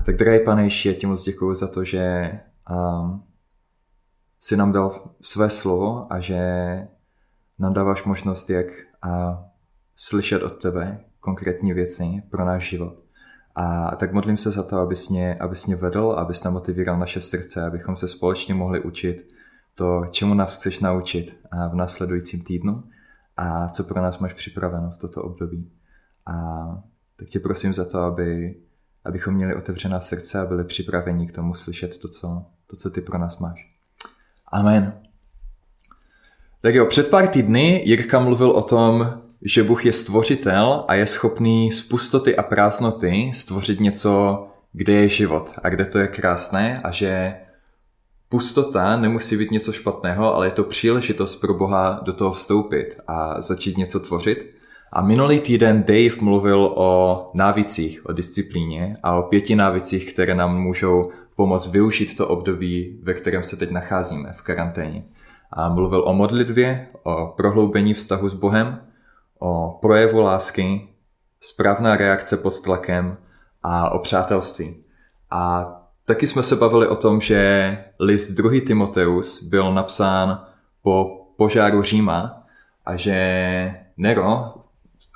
A tak drahý pane Ježíši, já ti moc děkuji za to, že um, si nám dal své slovo a že nám dáváš možnost, jak a, slyšet od tebe konkrétní věci pro náš život. A tak modlím se za to, abys mě, abys mě vedl, abys nám motivoval naše srdce, abychom se společně mohli učit to, čemu nás chceš naučit v následujícím týdnu a co pro nás máš připraveno v toto období. A tak tě prosím za to, aby, abychom měli otevřená srdce a byli připraveni k tomu slyšet to, co, to, co ty pro nás máš. Amen. Tak jo, před pár týdny Jirka mluvil o tom, že Bůh je stvořitel a je schopný z pustoty a prázdnoty stvořit něco, kde je život a kde to je krásné a že pustota nemusí být něco špatného, ale je to příležitost pro Boha do toho vstoupit a začít něco tvořit. A minulý týden Dave mluvil o návicích, o disciplíně a o pěti návicích, které nám můžou pomoct využít to období, ve kterém se teď nacházíme, v karanténě. A mluvil o modlitbě, o prohloubení vztahu s Bohem, o projevu lásky, správná reakce pod tlakem a o přátelství. A taky jsme se bavili o tom, že list 2. Timoteus byl napsán po požáru Říma a že Nero,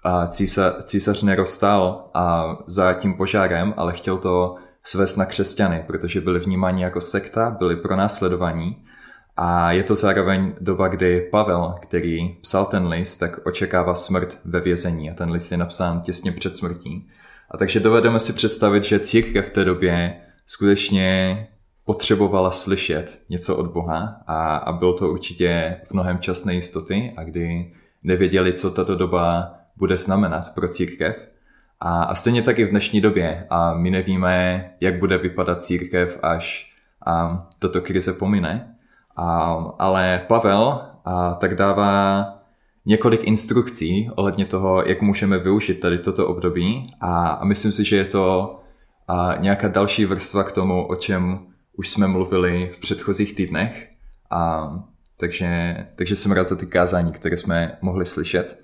a císař, císař Nero stál a za tím požárem, ale chtěl to svést na křesťany, protože byli vnímáni jako sekta, byli pronásledovaní a je to zároveň doba, kdy Pavel, který psal ten list, tak očekává smrt ve vězení a ten list je napsán těsně před smrtí. A takže dovedeme si představit, že církev v té době skutečně potřebovala slyšet něco od Boha a, a byl to určitě v mnohem čas nejistoty a kdy nevěděli, co tato doba bude znamenat pro církev. A, a stejně tak i v dnešní době. A my nevíme, jak bude vypadat církev, až a, tato krize pomine. A, ale Pavel a, tak dává několik instrukcí ohledně toho, jak můžeme využít tady toto období a, a myslím si, že je to a, nějaká další vrstva k tomu, o čem už jsme mluvili v předchozích týdnech. A, takže, takže jsem rád za ty kázání, které jsme mohli slyšet.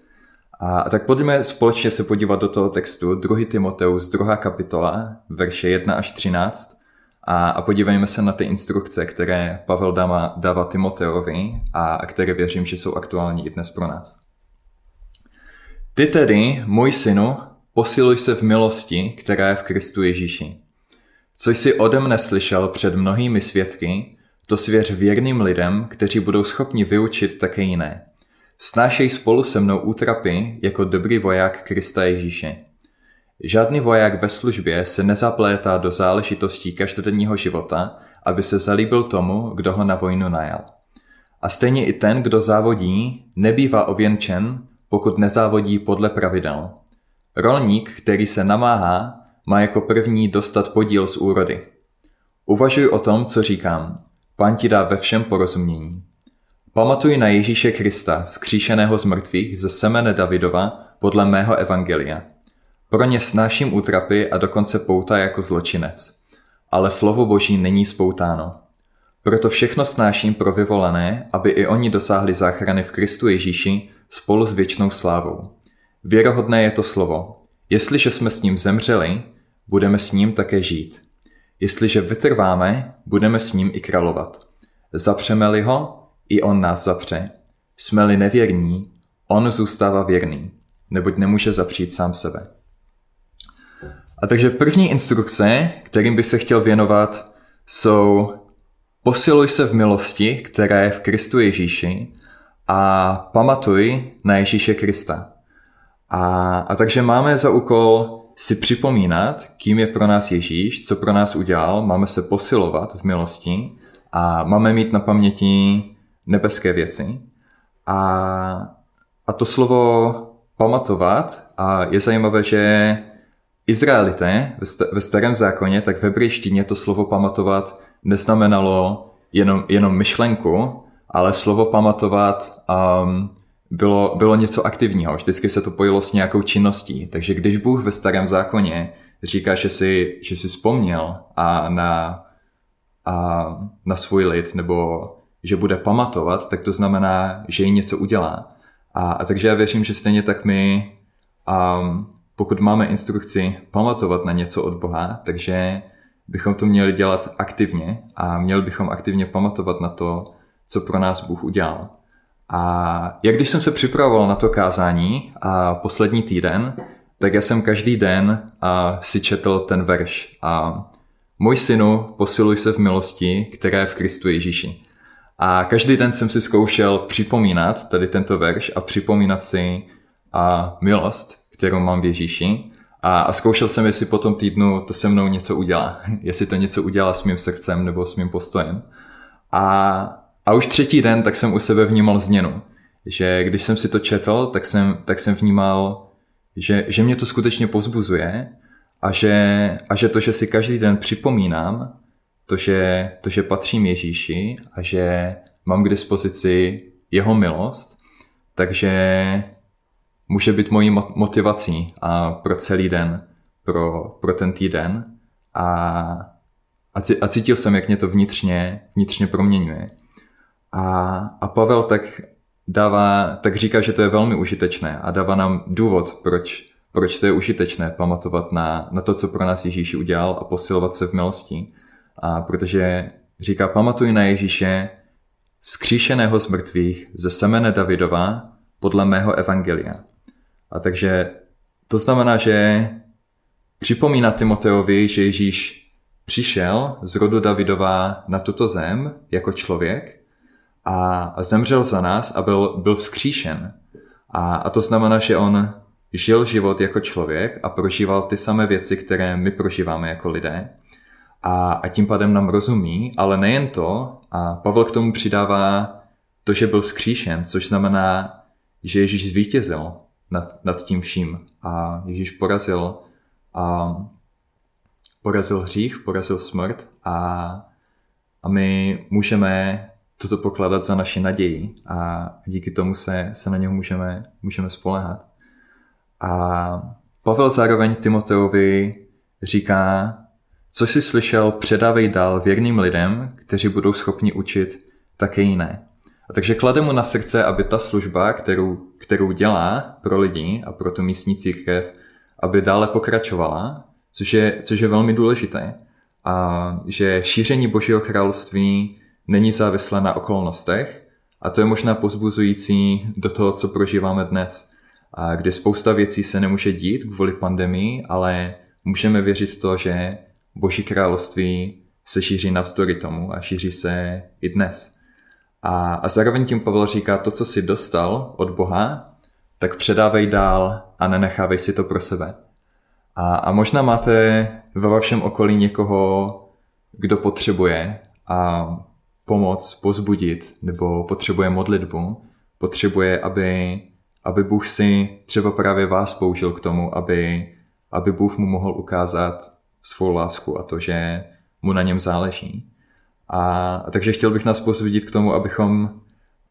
A, tak pojďme společně se podívat do toho textu 2. Timoteus, 2. kapitola, verše 1 až 13 a, a podívejme se na ty instrukce, které Pavel dává, dává Timoteovi a, a které věřím, že jsou aktuální i dnes pro nás. Ty tedy, můj synu, posiluj se v milosti, která je v Kristu Ježíši. Co jsi ode mne slyšel před mnohými svědky, to svěř věrným lidem, kteří budou schopni vyučit také jiné. Snášej spolu se mnou útrapy jako dobrý voják Krista Ježíše. Žádný voják ve službě se nezaplétá do záležitostí každodenního života, aby se zalíbil tomu, kdo ho na vojnu najal. A stejně i ten, kdo závodí, nebývá ověnčen, pokud nezávodí podle pravidel. Rolník, který se namáhá, má jako první dostat podíl z úrody. Uvažuj o tom, co říkám. Pán ti dá ve všem porozumění. Pamatuj na Ježíše Krista, vzkříšeného z mrtvých ze semene Davidova podle mého evangelia. Pro ně snáším útrapy a dokonce pouta jako zločinec. Ale slovo Boží není spoutáno. Proto všechno snáším pro vyvolené, aby i oni dosáhli záchrany v Kristu Ježíši spolu s věčnou slávou. Věrohodné je to slovo. Jestliže jsme s ním zemřeli, budeme s ním také žít. Jestliže vytrváme, budeme s ním i královat. Zapřeme-li ho, i on nás zapře. Jsme-li nevěrní, on zůstává věrný, neboť nemůže zapřít sám sebe. A takže první instrukce, kterým bych se chtěl věnovat, jsou posiluj se v milosti, která je v Kristu Ježíši a pamatuj na Ježíše Krista. A, a takže máme za úkol si připomínat, kým je pro nás Ježíš, co pro nás udělal, máme se posilovat v milosti a máme mít na paměti nebeské věci. A, a to slovo pamatovat, a je zajímavé, že Izraelité ve starém zákoně, tak v hebrejštině to slovo pamatovat neznamenalo jenom, jenom myšlenku, ale slovo pamatovat um, bylo, bylo něco aktivního. Vždycky se to pojilo s nějakou činností. Takže když Bůh ve starém zákoně říká, že si, že si vzpomněl a na, a na svůj lid, nebo že bude pamatovat, tak to znamená, že jí něco udělá. A, a takže já věřím, že stejně tak my, um, pokud máme instrukci pamatovat na něco od Boha, takže bychom to měli dělat aktivně a měli bychom aktivně pamatovat na to, co pro nás Bůh udělal. A jak když jsem se připravoval na to kázání a poslední týden, tak já jsem každý den a si četl ten verš. A můj synu, posiluj se v milosti, která je v Kristu Ježíši. A každý den jsem si zkoušel připomínat tady tento verš a připomínat si a milost, kterou mám v Ježíši. A, a zkoušel jsem, jestli po tom týdnu to se mnou něco udělá. jestli to něco udělá s mým srdcem nebo s mým postojem. A a už třetí den tak jsem u sebe vnímal změnu. Že když jsem si to četl, tak jsem, tak jsem vnímal, že, že mě to skutečně pozbuzuje a že, a že to, že si každý den připomínám, to že, to, že patřím Ježíši a že mám k dispozici jeho milost, takže může být mojí motivací a pro celý den, pro, pro ten týden a, a cítil jsem, jak mě to vnitřně, vnitřně proměňuje. A, a Pavel tak dává, tak říká, že to je velmi užitečné a dává nám důvod, proč, proč to je užitečné pamatovat na, na to, co pro nás Ježíš udělal a posilovat se v milosti. A protože říká, pamatuj na Ježíše, vzkříšeného z mrtvých ze semene Davidova podle mého evangelia. A takže to znamená, že připomíná Timoteovi, že Ježíš přišel z rodu Davidova na tuto zem jako člověk a zemřel za nás a byl, byl vzkříšen. A, a to znamená, že on žil život jako člověk a prožíval ty samé věci, které my prožíváme jako lidé. A, a tím pádem nám rozumí, ale nejen to, a Pavel k tomu přidává to, že byl vzkříšen, což znamená, že Ježíš zvítězil nad, nad tím vším a Ježíš porazil, a, porazil hřích, porazil smrt a, a my můžeme toto pokládat za naši naději a díky tomu se, se na něho můžeme, můžeme spolehat. A Pavel zároveň Timoteovi říká, co jsi slyšel, předávej dál věrným lidem, kteří budou schopni učit také jiné. A takže klade mu na srdce, aby ta služba, kterou, kterou dělá pro lidi a pro tu místní církev, aby dále pokračovala, což je, což je velmi důležité. A že šíření Božího království není závislé na okolnostech a to je možná pozbuzující do toho, co prožíváme dnes, a kdy spousta věcí se nemůže dít kvůli pandemii, ale můžeme věřit v to, že Boží království se šíří navzdory tomu a šíří se i dnes. A, a zároveň tím Pavel říká, to, co si dostal od Boha, tak předávej dál a nenechávej si to pro sebe. A, a možná máte ve vašem okolí někoho, kdo potřebuje a pomoc, pozbudit nebo potřebuje modlitbu, potřebuje, aby, aby Bůh si třeba právě vás použil k tomu, aby, aby Bůh mu mohl ukázat svou lásku a to, že mu na něm záleží. A, a takže chtěl bych nás pozbudit k tomu, abychom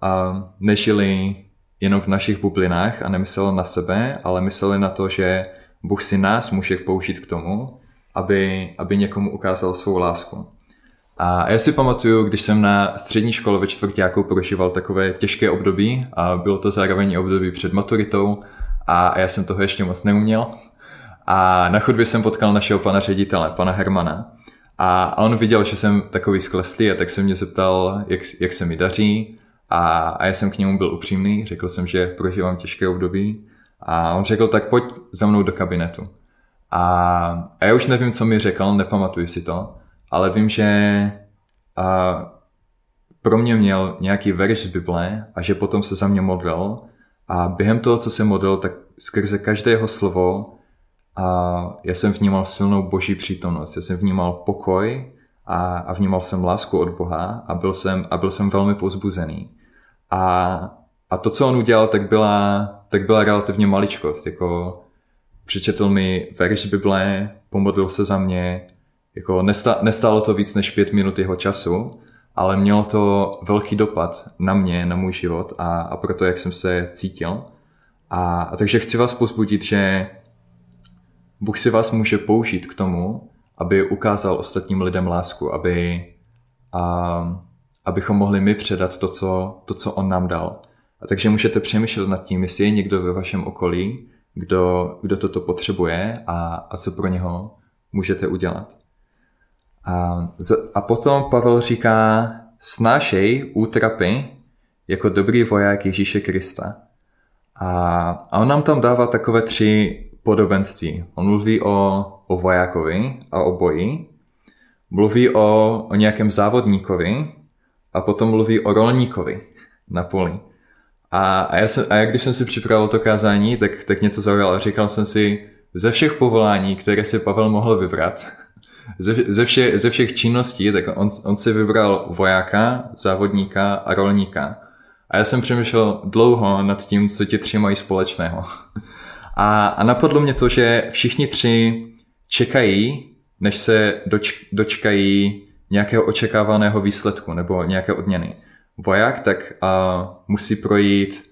a, nežili jenom v našich bublinách a nemysleli na sebe, ale mysleli na to, že Bůh si nás může použít k tomu, aby, aby někomu ukázal svou lásku. A já si pamatuju, když jsem na střední škole ve čtvrtáku prožíval takové těžké období a bylo to zároveň období před maturitou a já jsem toho ještě moc neuměl. A na chodbě jsem potkal našeho pana ředitele, pana Hermana. A on viděl, že jsem takový skleslý a tak se mě zeptal, jak, jak se mi daří. A, a já jsem k němu byl upřímný, řekl jsem, že prožívám těžké období. A on řekl, tak pojď za mnou do kabinetu. A, a já už nevím, co mi řekl, nepamatuju si to ale vím, že a pro mě měl nějaký verš z Bible a že potom se za mě modlil a během toho, co se modlil, tak skrze každé jeho slovo a já jsem vnímal silnou boží přítomnost, já jsem vnímal pokoj a, a vnímal jsem lásku od Boha a byl jsem, a byl jsem velmi pozbuzený. A, a to, co on udělal, tak byla, tak byla relativně maličkost, jako přečetl mi verš Bible, pomodlil se za mě jako nestá, nestálo to víc než pět minut jeho času, ale mělo to velký dopad na mě, na můj život a, a proto, jak jsem se cítil. A, a takže chci vás pozbudit, že Bůh si vás může použít k tomu, aby ukázal ostatním lidem lásku, aby, a, abychom mohli my předat to co, to, co On nám dal. A takže můžete přemýšlet nad tím, jestli je někdo ve vašem okolí, kdo, kdo toto potřebuje a, a co pro něho můžete udělat. A, a potom Pavel říká, snášej útrapy jako dobrý voják Ježíše Krista. A, a on nám tam dává takové tři podobenství. On mluví o, o vojákovi a o boji, mluví o, o nějakém závodníkovi a potom mluví o rolníkovi na poli. A, a, já, jsem, a já když jsem si připravil to kázání, tak, tak mě to zaujalo a říkal jsem si, ze všech povolání, které si Pavel mohl vybrat, ze, ze, vše, ze všech činností, tak on, on si vybral vojáka, závodníka a rolníka. A já jsem přemýšlel dlouho nad tím, co ti tři mají společného. A, a napadlo mě to, že všichni tři čekají, než se doč, dočkají nějakého očekávaného výsledku nebo nějaké odměny. Voják tak a, musí projít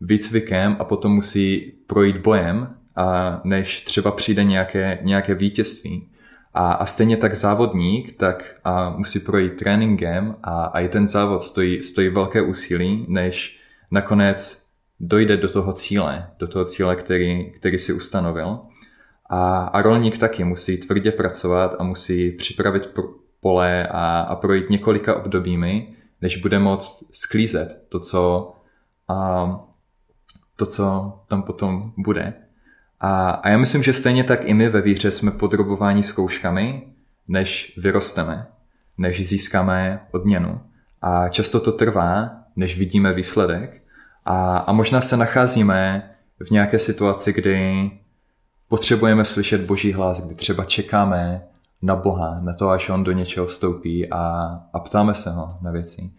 výcvikem a potom musí projít bojem, a než třeba přijde nějaké, nějaké vítězství. A, a stejně tak závodník tak a musí projít tréninkem a, a i ten závod stojí, stojí velké úsilí, než nakonec dojde do toho cíle, do toho cíle, který, který si ustanovil. A, a rolník taky musí tvrdě pracovat a musí připravit pole a, a projít několika obdobími, než bude moct sklízet to, co, a, to, co tam potom bude. A, a já myslím, že stejně tak i my ve víře jsme podrobováni zkouškami, než vyrosteme, než získáme odměnu. A často to trvá, než vidíme výsledek. A, a možná se nacházíme v nějaké situaci, kdy potřebujeme slyšet Boží hlas, kdy třeba čekáme na Boha, na to, až On do něčeho vstoupí a, a ptáme se ho na věci.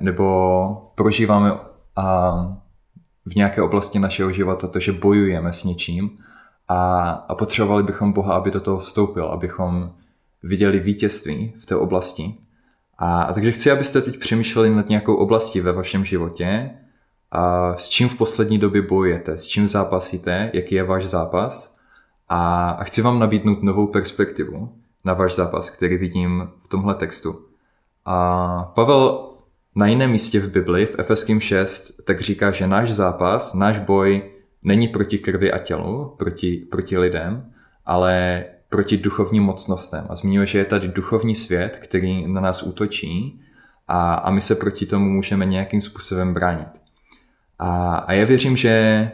Nebo prožíváme a, v nějaké oblasti našeho života to, že bojujeme s něčím a, a potřebovali bychom Boha, aby do toho vstoupil, abychom viděli vítězství v té oblasti. A, a takže chci, abyste teď přemýšleli nad nějakou oblastí ve vašem životě, a s čím v poslední době bojujete, s čím zápasíte, jaký je váš zápas a, chci vám nabídnout novou perspektivu na váš zápas, který vidím v tomhle textu. A Pavel na jiném místě v Bibli, v Efeským 6, tak říká, že náš zápas, náš boj není proti krvi a tělu, proti, proti lidem, ale proti duchovním mocnostem. A zmiňuje, že je tady duchovní svět, který na nás útočí a, a my se proti tomu můžeme nějakým způsobem bránit. A, a já věřím, že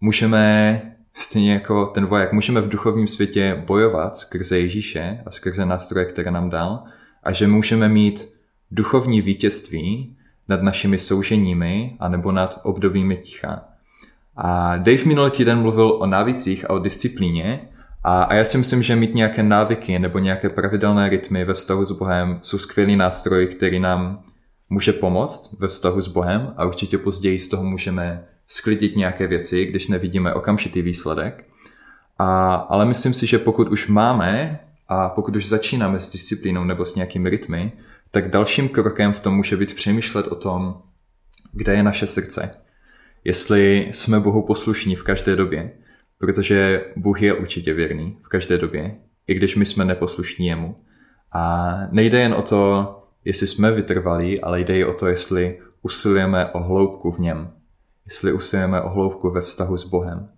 můžeme, stejně jako ten voják, můžeme v duchovním světě bojovat skrze Ježíše a skrze nástroje, které nám dal a že můžeme mít duchovní vítězství nad našimi souženími anebo nad obdobími ticha. A Dave minulý týden mluvil o návicích a o disciplíně a, a já si myslím, že mít nějaké návyky nebo nějaké pravidelné rytmy ve vztahu s Bohem jsou skvělý nástroj, který nám může pomoct ve vztahu s Bohem a určitě později z toho můžeme sklidit nějaké věci, když nevidíme okamžitý výsledek. A, ale myslím si, že pokud už máme a pokud už začínáme s disciplínou nebo s nějakými rytmy, tak dalším krokem v tom může být přemýšlet o tom, kde je naše srdce. Jestli jsme Bohu poslušní v každé době, protože Bůh je určitě věrný v každé době, i když my jsme neposlušní jemu. A nejde jen o to, jestli jsme vytrvalí, ale jde i o to, jestli usilujeme o hloubku v něm. Jestli usilujeme o hloubku ve vztahu s Bohem.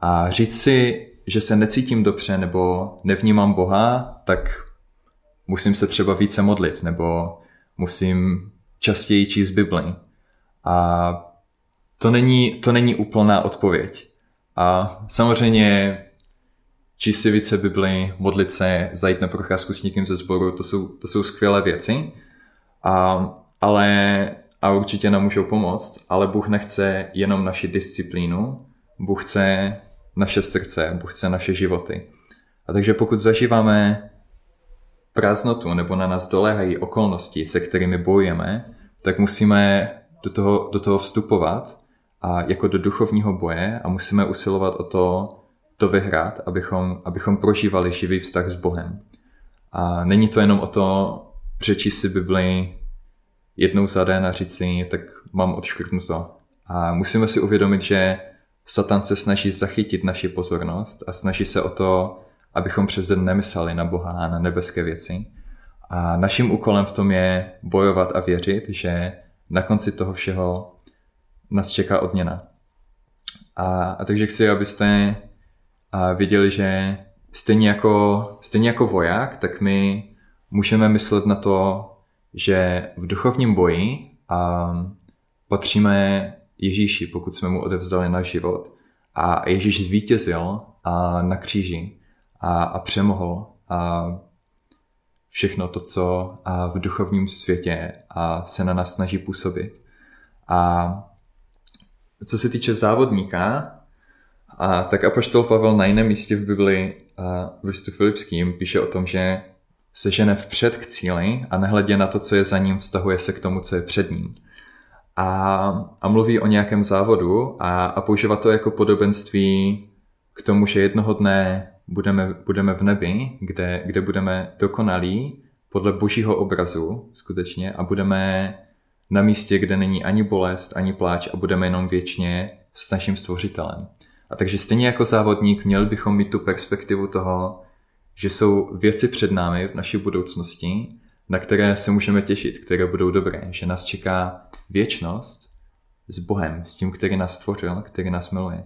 A říct si, že se necítím dobře nebo nevnímám Boha, tak musím se třeba více modlit, nebo musím častěji číst Bibli. A to není, to není úplná odpověď. A samozřejmě číst si více Bibli, modlit se, zajít na procházku s někým ze sboru, to jsou, to jsou skvělé věci. A, ale, a určitě nám můžou pomoct, ale Bůh nechce jenom naši disciplínu, Bůh chce naše srdce, Bůh chce naše životy. A takže pokud zažíváme prázdnotu nebo na nás doléhají okolnosti, se kterými bojujeme, tak musíme do toho, do toho vstupovat a jako do duchovního boje a musíme usilovat o to, to vyhrát, abychom, abychom prožívali živý vztah s Bohem. A není to jenom o to přečíst si Bibli jednou za den a říct si, tak mám odškrtnuto. A musíme si uvědomit, že Satan se snaží zachytit naši pozornost a snaží se o to abychom přes den nemysleli na Boha a na nebeské věci. A naším úkolem v tom je bojovat a věřit, že na konci toho všeho nás čeká odměna. A, a takže chci, abyste a viděli, že stejně jako, stejně jako voják, tak my můžeme myslet na to, že v duchovním boji a patříme Ježíši, pokud jsme mu odevzdali náš život. A Ježíš zvítězil a na kříži a, a přemohl a všechno to, co a v duchovním světě a se na nás snaží působit. A co se týče závodníka, a tak apoštol Pavel na jiném místě v Bibli v listu Filipským píše o tom, že se žene vpřed k cíli a nehledě na to, co je za ním, vztahuje se k tomu, co je před ním. A, a mluví o nějakém závodu a, a používá to jako podobenství k tomu, že jednoho dne budeme, budeme v nebi, kde, kde budeme dokonalí podle božího obrazu skutečně a budeme na místě, kde není ani bolest, ani pláč a budeme jenom věčně s naším stvořitelem. A takže stejně jako závodník měl bychom mít tu perspektivu toho, že jsou věci před námi v naší budoucnosti, na které se můžeme těšit, které budou dobré, že nás čeká věčnost s Bohem, s tím, který nás stvořil, který nás miluje.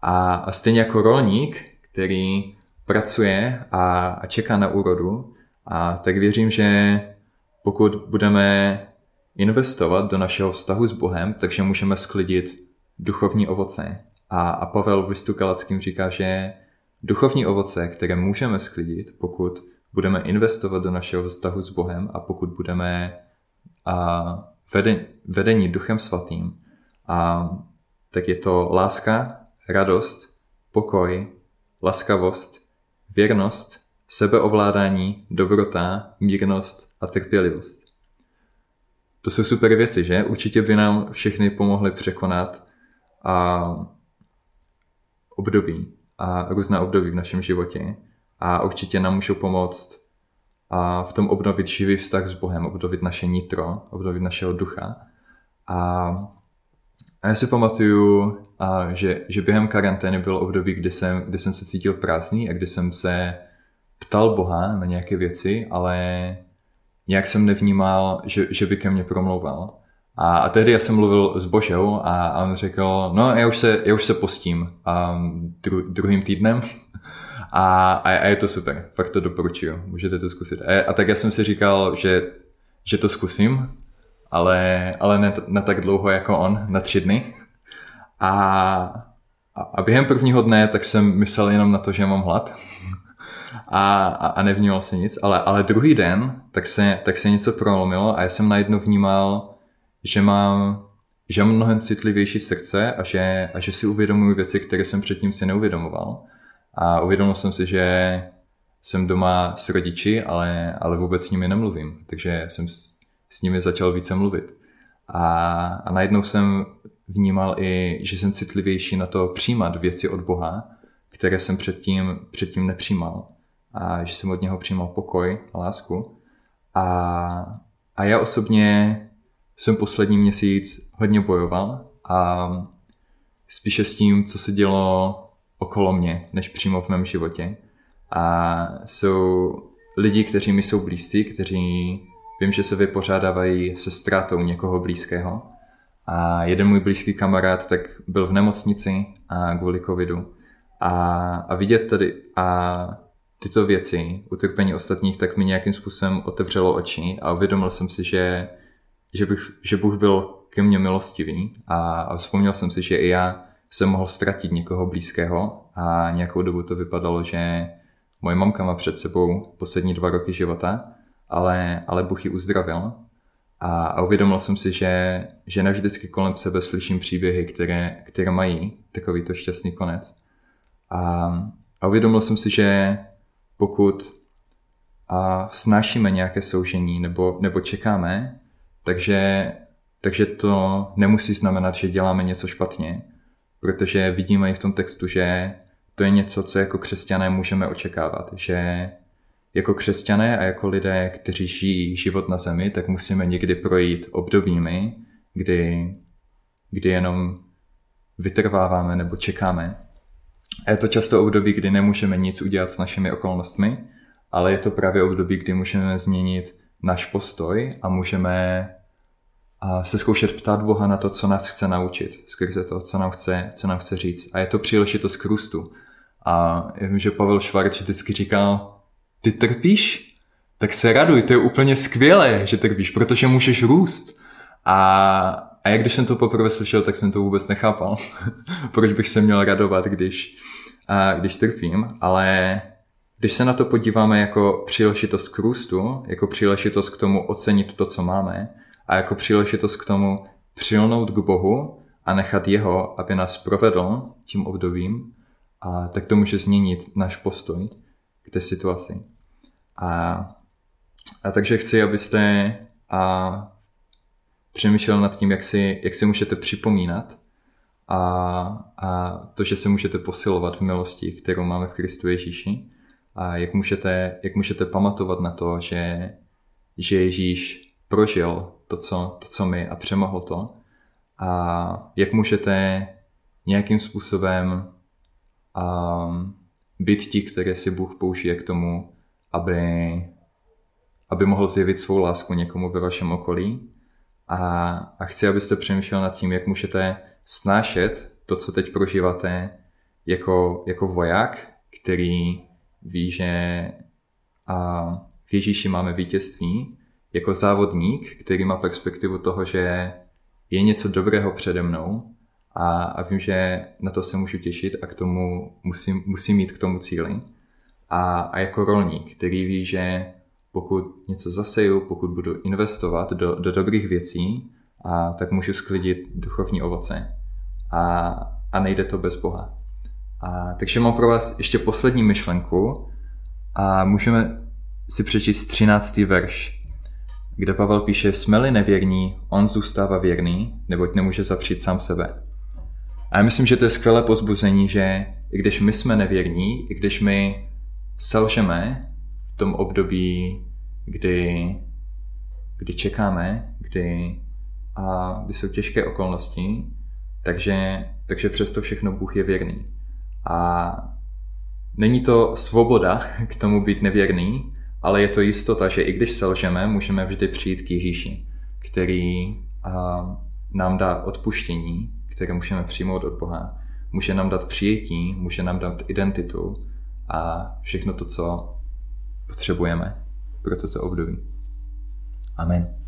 A, a stejně jako rolník, který pracuje a, a čeká na úrodu, a tak věřím, že pokud budeme investovat do našeho vztahu s Bohem, takže můžeme sklidit duchovní ovoce. A, a Pavel v listu Galackým říká, že duchovní ovoce, které můžeme sklidit, pokud budeme investovat do našeho vztahu s Bohem a pokud budeme a, veden, vedení Duchem Svatým, a, tak je to láska, radost, pokoj, laskavost, věrnost, sebeovládání, dobrota, mírnost a trpělivost. To jsou super věci, že? Určitě by nám všechny pomohly překonat a období a různá období v našem životě a určitě nám můžou pomoct a v tom obnovit živý vztah s Bohem, obnovit naše nitro, obnovit našeho ducha. A, a já si pamatuju, a, že, že během karantény bylo období, kdy jsem, kdy jsem se cítil prázdný a kdy jsem se ptal Boha na nějaké věci, ale nějak jsem nevnímal, že, že by ke mně promlouval. A, a tehdy já jsem mluvil s Božou a, a on řekl, no já už se, já už se postím um, dru, druhým týdnem a, a, a je to super, fakt to doporučuju, můžete to zkusit. A, a tak já jsem si říkal, že, že to zkusím, ale, ale ne, ne tak dlouho jako on, na tři dny. A, a během prvního dne tak jsem myslel jenom na to, že mám hlad a, a, a nevnímal se nic, ale, ale druhý den tak se, tak se něco prolomilo a já jsem najednou vnímal, že mám, že mám mnohem citlivější srdce a že, a že si uvědomuji věci, které jsem předtím si neuvědomoval. A uvědomil jsem si, že jsem doma s rodiči, ale, ale vůbec s nimi nemluvím. Takže jsem s, s nimi začal více mluvit. A, a najednou jsem vnímal i, že jsem citlivější na to přijímat věci od Boha, které jsem předtím, předtím nepřijímal. A že jsem od něho přijímal pokoj a lásku. A, a já osobně jsem poslední měsíc hodně bojoval a spíše s tím, co se dělo okolo mě, než přímo v mém životě. A jsou lidi, kteří mi jsou blízcí, kteří vím, že se vypořádávají se ztrátou někoho blízkého. A jeden můj blízký kamarád tak byl v nemocnici a kvůli covidu. A, a vidět tady a tyto věci, utrpení ostatních, tak mi nějakým způsobem otevřelo oči a uvědomil jsem si, že že, bych, že Bůh byl ke mně milostivý a, a vzpomněl jsem si, že i já jsem mohl ztratit někoho blízkého a nějakou dobu to vypadalo, že moje mamka má před sebou poslední dva roky života, ale, ale Bůh ji uzdravil a, a uvědomil jsem si, že, že navždycky kolem sebe slyším příběhy, které, které mají takovýto šťastný konec. A, a uvědomil jsem si, že pokud a snášíme nějaké soužení nebo, nebo čekáme, takže, takže to nemusí znamenat, že děláme něco špatně, protože vidíme i v tom textu, že to je něco, co jako křesťané můžeme očekávat, že jako křesťané a jako lidé, kteří žijí život na zemi, tak musíme někdy projít obdobími, kdy, kdy jenom vytrváváme nebo čekáme. A je to často období, kdy nemůžeme nic udělat s našimi okolnostmi, ale je to právě období, kdy můžeme změnit náš postoj a můžeme se zkoušet ptát Boha na to, co nás chce naučit, skrze to, co nám chce, co nám chce říct. A je to příležitost k růstu. A já vím, že Pavel Švarč vždycky říkal, ty trpíš? Tak se raduj, to je úplně skvělé, že trpíš, protože můžeš růst. A, a jak když jsem to poprvé slyšel, tak jsem to vůbec nechápal. Proč bych se měl radovat, když, a, když trpím, ale když se na to podíváme jako příležitost k růstu, jako příležitost k tomu ocenit to, co máme a jako příležitost k tomu přilnout k Bohu a nechat Jeho, aby nás provedl tím obdobím, a tak to může změnit náš postoj k té situaci. A, a takže chci, abyste a přemýšlel nad tím, jak si, jak si můžete připomínat a, a to, že se můžete posilovat v milosti, kterou máme v Kristu Ježíši a jak můžete, jak můžete pamatovat na to, že, že Ježíš prožil to co, to, co my a přemohl to a jak můžete nějakým způsobem um, být ti, které si Bůh použije k tomu, aby, aby mohl zjevit svou lásku někomu ve vašem okolí. A, a chci, abyste přemýšlel nad tím, jak můžete snášet to, co teď prožíváte jako, jako voják, který ví, že a v Ježíši máme vítězství, jako závodník, který má perspektivu toho, že je něco dobrého přede mnou a, a vím, že na to se můžu těšit a k tomu musím, musím mít k tomu cíli. A, a jako rolník, který ví, že pokud něco zaseju, pokud budu investovat do, do dobrých věcí, a tak můžu sklidit duchovní ovoce. A, a nejde to bez Boha. A, takže mám pro vás ještě poslední myšlenku a můžeme si přečíst 13. verš, kde Pavel píše, jsme-li nevěrní, on zůstává věrný, neboť nemůže zapřít sám sebe. A já myslím, že to je skvělé pozbuzení, že i když my jsme nevěrní, i když my selžeme v tom období, kdy, kdy čekáme, kdy, a kdy jsou těžké okolnosti, takže, takže přesto všechno Bůh je věrný. A není to svoboda k tomu být nevěrný, ale je to jistota, že i když selžeme, můžeme vždy přijít k Ježíši, který nám dá odpuštění, které můžeme přijmout od Boha. Může nám dát přijetí, může nám dát identitu a všechno to, co potřebujeme pro toto období. Amen.